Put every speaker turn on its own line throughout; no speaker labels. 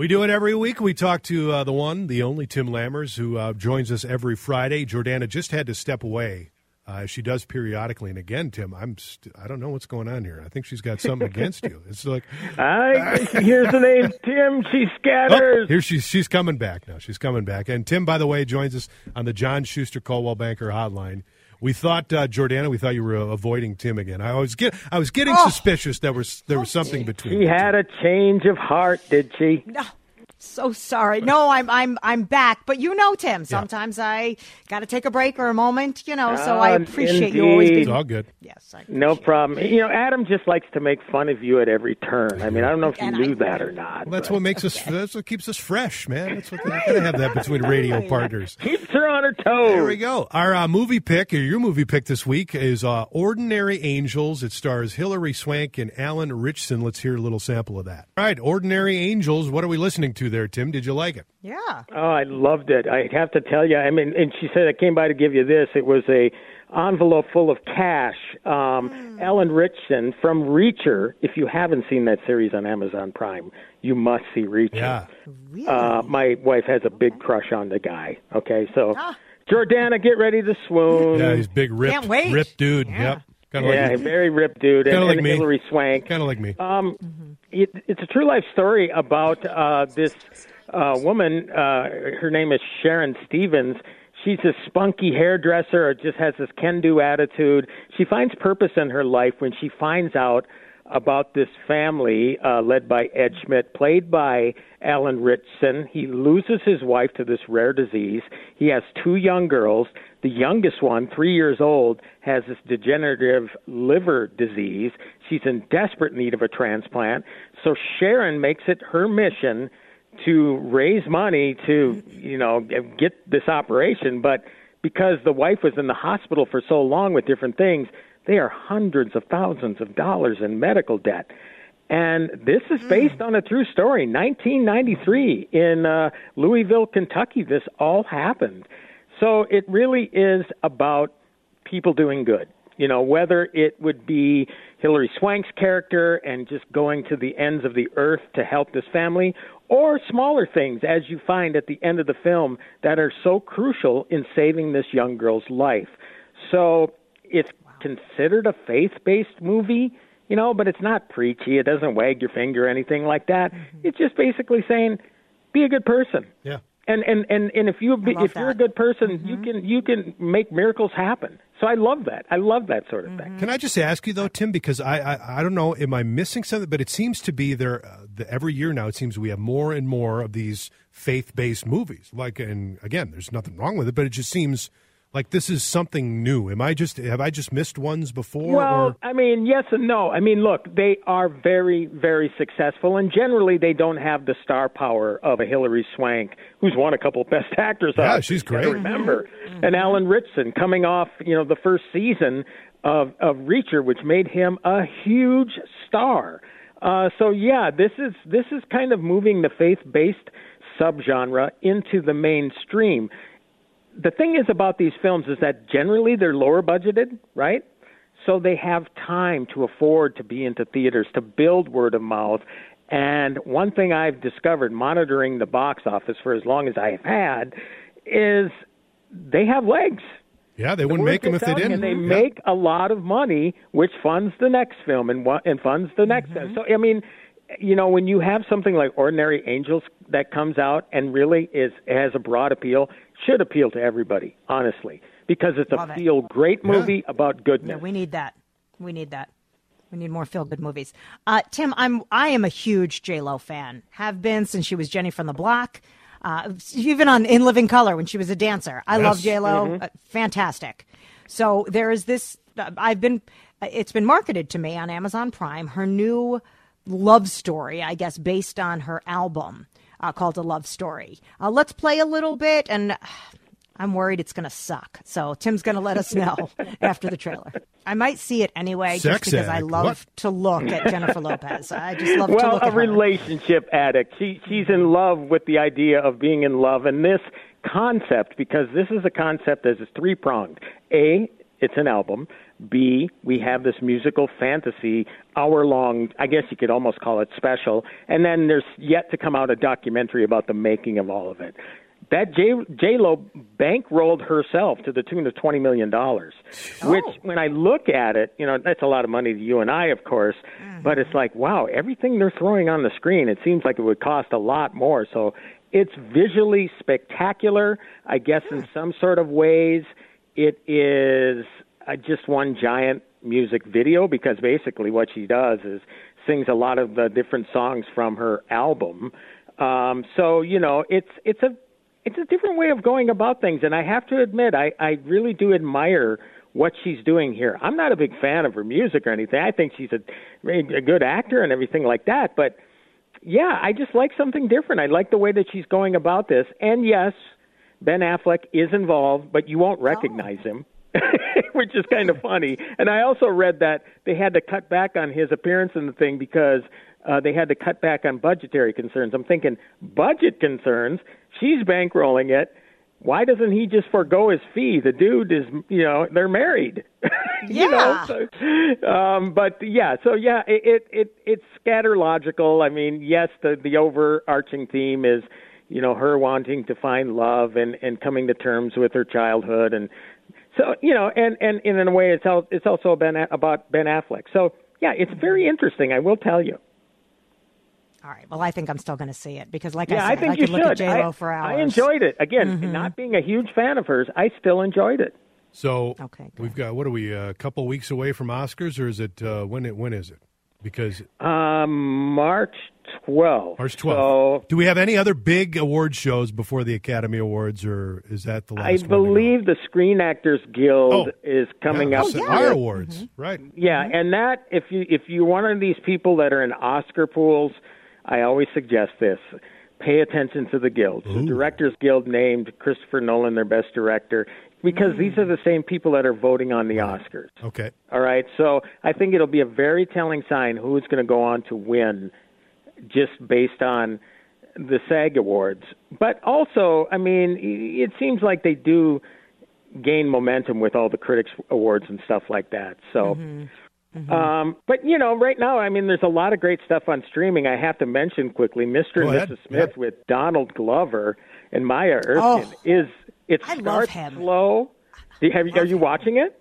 We do it every week. We talk to uh, the one, the only Tim Lammers, who uh, joins us every Friday. Jordana just had to step away. Uh, she does periodically, and again, Tim, I'm st- I don't know what's going on here. I think she's got something against you. It's like
I here's the name Tim. She scatters.
Oh, here she's she's coming back now. She's coming back. And Tim, by the way, joins us on the John Schuster Coldwell Banker Hotline. We thought uh, Jordana, we thought you were uh, avoiding Tim again. I was get I was getting
Oh.
suspicious there was there was something between.
She had a change of heart, did she?
No, so sorry. No, I'm I'm I'm back. But you know, Tim, sometimes I got to take a break or a moment. You know, so I
Ah,
appreciate you always being.
It's all good.
Yes, I
No
appreciate
problem. You know, Adam just likes to make fun of you at every turn. I mean, I don't know if you
And I-
knew that or not.
Well, that's
but
what makes us. That's what keeps us fresh, man. That's what we gotta have that between radio partners.
keeps her on her toes.
There we go. Our uh, movie pick, or your movie pick this week, is uh, Ordinary Angels. It stars Hilary Swank and Alan Ritchson. Let's hear a little sample of that. All right, Ordinary Angels. What are we listening to there, Tim? Did you like it?
Yeah.
Oh, I loved it. I have to tell you. I mean, and she said I came by to give you this. It was a envelope full of cash. Um, Alan Ritchson from Reacher. If you haven't seen that series on Amazon Prime, you must see Reacher.
Yeah.
Really?
Uh, my wife has a big crush on the guy. Okay, so
Ah.
Jordana, get ready to swoon.
Yeah, he's big, ripped,
Can't wait.
ripped dude.
Yeah.
Yep. Kind of
yeah,
like
very ripped dude, and,
Kinda like
and
me.
Hilary Swank.
kind of like me.
Um, it, it's a true life story about uh, this uh, woman. Uh, her name is Sharon Stevens. She's a spunky hairdresser, or just has this can-do attitude. She finds purpose in her life when she finds out about this family uh, led by Ed Schmidt, played by Alan Ritchson. He loses his wife to this rare disease. He has two young girls. The youngest one, three years old, has this degenerative liver disease. She's in desperate need of a transplant. So Sharon makes it her mission to raise money to, you know, get this operation. But because the wife was in the hospital for so long with different things, they are hundreds of thousands of dollars in medical debt. And this is based on a true story. 1993 in uh, Louisville, Kentucky, this all happened. So it really is about people doing good. You know, whether it would be Hilary Swank's character and just going to the ends of the earth to help this family, or smaller things, as you find at the end of the film, that are so crucial in saving this young girl's life. So it's considered a faith based movie, you know, but it's not preachy. It doesn't wag your finger or anything like that. Mm-hmm. It's just basically saying, be a good person.
Yeah.
And and and and if you if you're a good person, you mm-hmm. can you can make miracles happen. So I love that. I love that sort of thing. Mm-hmm.
Can I just ask you though, Tim? Because I, I, I don't know, am I missing something? But it seems to be there uh, the, every year now. It seems we have more and more of these faith-based movies. Like, and again, there's nothing wrong with it, but it just seems like this is something new. Am I just have I just missed ones before?
Well,
or?
I mean, yes and no. I mean, look, they are very, very successful, and generally they don't have the star power of a Hilary Swank, who's won a couple of Best Actors.
Yeah,
Oscars,
she's
you gotta
great.
Remember, and Alan Ritchson coming off, you know, the first season of of Reacher, which made him a huge star. Uh, so yeah, this is this is kind of moving the faith-based subgenre into the mainstream the thing is about these films is that generally they're lower budgeted, right? So they have time to afford to be into theaters, to build word of mouth. And one thing I've discovered monitoring the box office for as long as I have had is they have legs.
yeah, they wouldn't
Word
make them if they didn't.
And they
Yeah.
make a lot of money, which funds the next film and and funds the next.
Mm-hmm.
So I mean, you know, when you have something like Ordinary Angels that comes out and really is has a broad appeal, should appeal to everybody, honestly, because it's
Love
a
it.
feel great
Yeah.
movie about goodness.
Yeah, we need that. We need that. We need more feel good movies. Uh, Tim, I'm I am a huge J Lo fan. Have been since she was Jenny from the Block. Uh, even on In Living Color when she was a dancer. I love
Yes.
J Lo. Uh, fantastic. So there is this. Uh, I've been. uh, It's been marketed to me on Amazon Prime. Her new love story, I guess, based on her album uh, called A Love Story. Uh, let's play a little bit and. I'm worried it's going to suck. So Tim's going to let us know after the trailer. I might see it anyway,
Sex
just because I love
What?
to look at Jennifer Lopez. I just love to
well,
look
a
at her.
relationship addict. She she's in love with the idea of being in love, and this concept because this is a concept that is three pronged. A, it's an album. B, we have this musical fantasy hour long. I guess you could almost call it special. And then there's yet to come out a documentary about the making of all of it. That J J Lo bankrolled herself to the tune of twenty million dollars, oh. which when I look at it, you know that's a lot of money to you and I, of course. Mm-hmm. But it's like, wow, everything they're throwing on the screen, it seems like it would cost a lot more. So it's visually spectacular, I guess, in some sort of ways. It is uh, just one giant music video because basically what she does is sings a lot of the different songs from her album. Um, so you know, it's it's a it's a different way of going about things, and I have to admit, I I really do admire what she's doing here. I'm not a big fan of her music or anything. I think she's a a good actor and everything like that, but yeah, I just like something different. I like the way that she's going about this. And yes, Ben Affleck is involved, but you won't recognize him. Which is kind of funny. And I also read that they had to cut back on his appearance in the thing because uh, they had to cut back on budgetary concerns. I'm thinking, budget concerns? She's bankrolling it. Why doesn't he just forego his fee? The dude is, you know, they're married. you know,
Yeah.
so, um, but yeah, so yeah, it, it it it's scatterlogical. I mean, yes, the the overarching theme is, you know, her wanting to find love and and coming to terms with her childhood, and so you know, and and, and in a way, it's al- it's also ben, about Ben Affleck. So yeah, it's very interesting. I will tell you.
All right. Well, I think I'm still going to see it because, like
Yeah,
I
I
said,
think
I
you
could look at
should.
J Lo
I,
for hours. Mm-hmm.
I enjoyed it. Again, not being a huge fan of hers, I still enjoyed it.
So
Okay, good.
we've got what are we a couple weeks away from Oscars, or is it uh, when? It, when is it? Because
Um, March 12th.
March 12th.
So
twelfth. Do we have any other big award shows before the Academy Awards, or is that the last?
I
one to go?
believe the Screen Actors Guild
Oh,
is coming
yeah,
up.
that's
yeah.
Our
with-
awards, right?
Yeah, and that if you if you're one of these people that are in Oscar pools, I always suggest this: pay attention to the guilds. The Directors Guild named Christopher Nolan their best director because these are mm. the same people that are voting on the Oscars.
Okay.
All right, so I think it'll be a very telling sign who's going to go on to win, just based on the SAG awards. But also, I mean, it seems like they do gain momentum with all the critics awards and stuff like that. So. Mm-hmm. Mm-hmm. Um, but you know, right now, I mean, there's a lot of great stuff on streaming. I have to mention quickly, Mr.
Go
and
ahead.
Mrs. Smith
Yeah.
with Donald Glover and Maya Erskine
Oh.
is it
I love
starts
him.
slow. You, have are you watching it?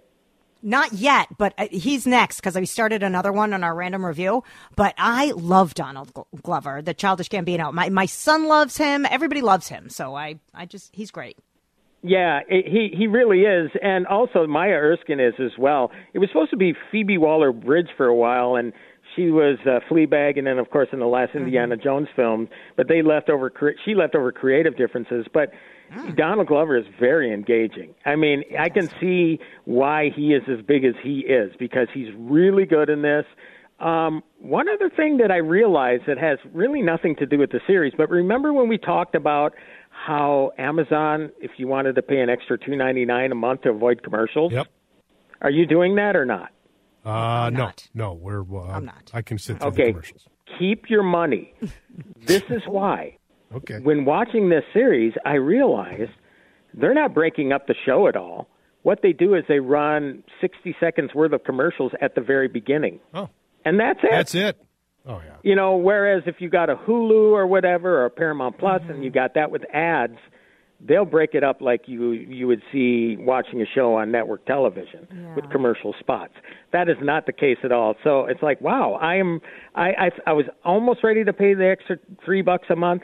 Not yet, but uh, he's next because we started another one on our random review. But I love Donald Glover, the Childish Gambino. My my son loves him. Everybody loves him. So I I just he's great.
Yeah, it, he he really is, and also Maya Erskine is as well. It was supposed to be Phoebe Waller Bridge for a while, and she was uh, Fleabag, and then of course in the last Indiana Jones film. But they left over. She left over creative differences, but. Donald Glover is very engaging. I mean, I can see why he is as big as he is because he's really good in this. Um, one other thing that I realized that has really nothing to do with the series, but remember when we talked about how Amazon, if you wanted to pay an extra two ninety nine a month to avoid commercials,
Yep.
are you doing that or not?
Uh, no,
not.
no, we're. Uh,
I'm not.
I can sit through the
Okay,
commercials.
keep your money. this is why.
Okay.
When watching this series, I realized they're not breaking up the show at all. What they do is they run 60 seconds worth of commercials at the very beginning.
Oh,
And that's it.
that's it. Oh yeah.
You know, whereas if you got a Hulu or whatever or a Paramount Plus and you got that with ads, they'll break it up like you you would see watching a show on network television
Yeah.
with commercial spots. That is not the case at all. So it's like, wow, I am I I, I was almost ready to pay the extra three bucks a month.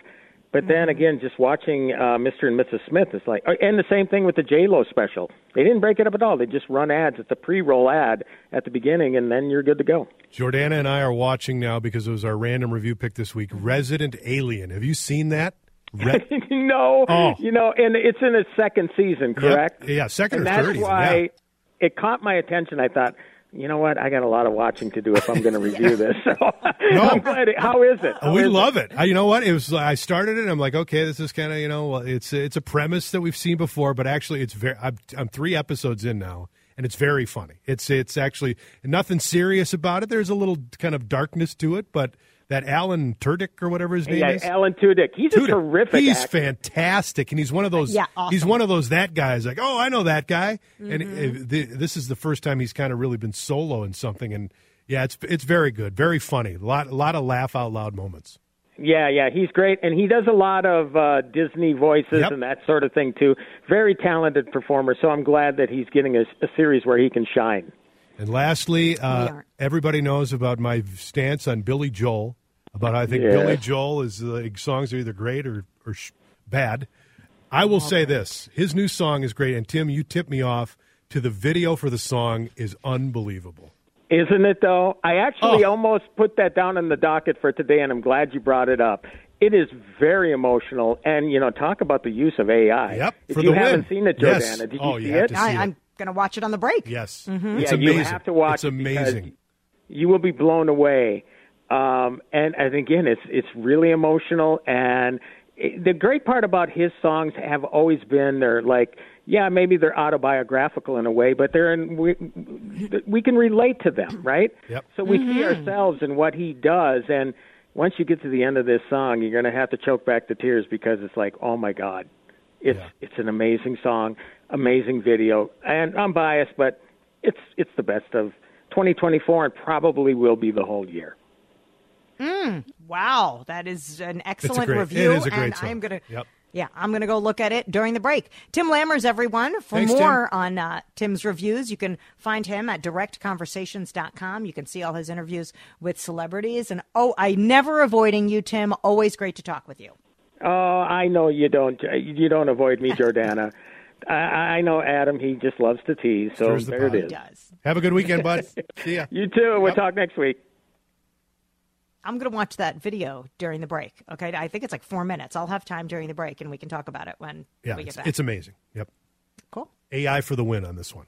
But then again, just watching uh, Mr. and Mrs. Smith is like, uh, and the same thing with the J Lo special. They didn't break it up at all. They just run ads. It's a pre-roll ad at the beginning, and then you're good to go.
Jordana and I are watching now because it was our random review pick this week. Resident Alien. Have you seen that? Re-
no,
Oh.
you know, and it's in its second season, correct?
Yep. Yeah, second
and
or
that's
third. even,
why
yeah.
it caught my attention. I thought, you know what? I got a lot of watching to do if I'm going to review this. So glad. It, how is it?
Oh, we love it. I, you know what? It was. I started it. and I'm like, okay, this is kind of you know, well, it's it's a premise that we've seen before, but actually, it's very. I'm, I'm three episodes in now, and it's very funny. It's it's actually nothing serious about it. There's a little kind of darkness to it, but that Alan Turdick or whatever his name is.
Yeah,
is.
Alan Tudyk. He's a terrific.
He's
actor.
fantastic, and he's one of those.
Yeah, awesome.
He's one of those that guys. Like, oh, I know that guy. And
Mm-hmm.
uh, the, this is the first time he's kind of really been solo in something, and yeah, it's it's very good, very funny. A lot a lot of laugh out loud moments.
Yeah, yeah, he's great, and he does a lot of uh, Disney voices
Yep.
and that sort of thing too. Very talented performer. So I'm glad that he's getting a, a series where he can shine.
And lastly, uh, everybody knows about my stance on Billy Joel. About I think
Yeah.
Billy Joel is like songs are either great or or sh- bad. I will say this: his new song is great, and Tim, you tipped me off to the video for the song is unbelievable.
Isn't it though? I actually
Oh.
almost put that down in the docket for today, and I'm glad you brought it up. It is very emotional, and you know, talk about the use of AI.
Yep,
If
for
you
the
haven't
win.
seen it,
Yes.
Jordana, did
Oh,
you
you
see
have
it?
to see
I,
it.
I'm going to watch it on the break.
Yes,
Yeah,
it's
you
amazing.
have to watch
It's
it
amazing.
you will be blown away. Um, and, and again, it's it's really emotional. And it, the great part about his songs have always been they're like, yeah, maybe they're autobiographical in a way, but they're in, we we can relate to them, right?
Yep.
So we see ourselves in what he does, and once you get to the end of this song, you're going to have to choke back the tears because it's like, oh my God, it's
Yeah.
it's an amazing song, amazing video, and I'm biased, but it's it's the best of 2024 and probably will be the whole year.
Wow, that is an excellent
great-
review.
it is a great
and
song.
I'm gonna,
Yep.
yeah, I'm gonna go look at it during the break. Tim Lammers, everyone. For
Thanks,
more on uh, Tim's reviews, you can find him at directconversations.com. You can see all his interviews with celebrities. And oh, I never avoiding you, Tim. Always great to talk with you.
Oh, I know you don't you don't avoid me, Jordana. I, I know Adam. He just loves to tease. So
Stirs the
there
pot.
it
He does.
Have a good weekend, bud. See ya.
You too. We'll
Yep.
talk next week.
I'm going to watch that video during the break. Okay. I think it's like four minutes. I'll have time during the break and we can talk about it when
Yeah,
we get back.
it's amazing. Yep.
cool.
AI for the win on this one.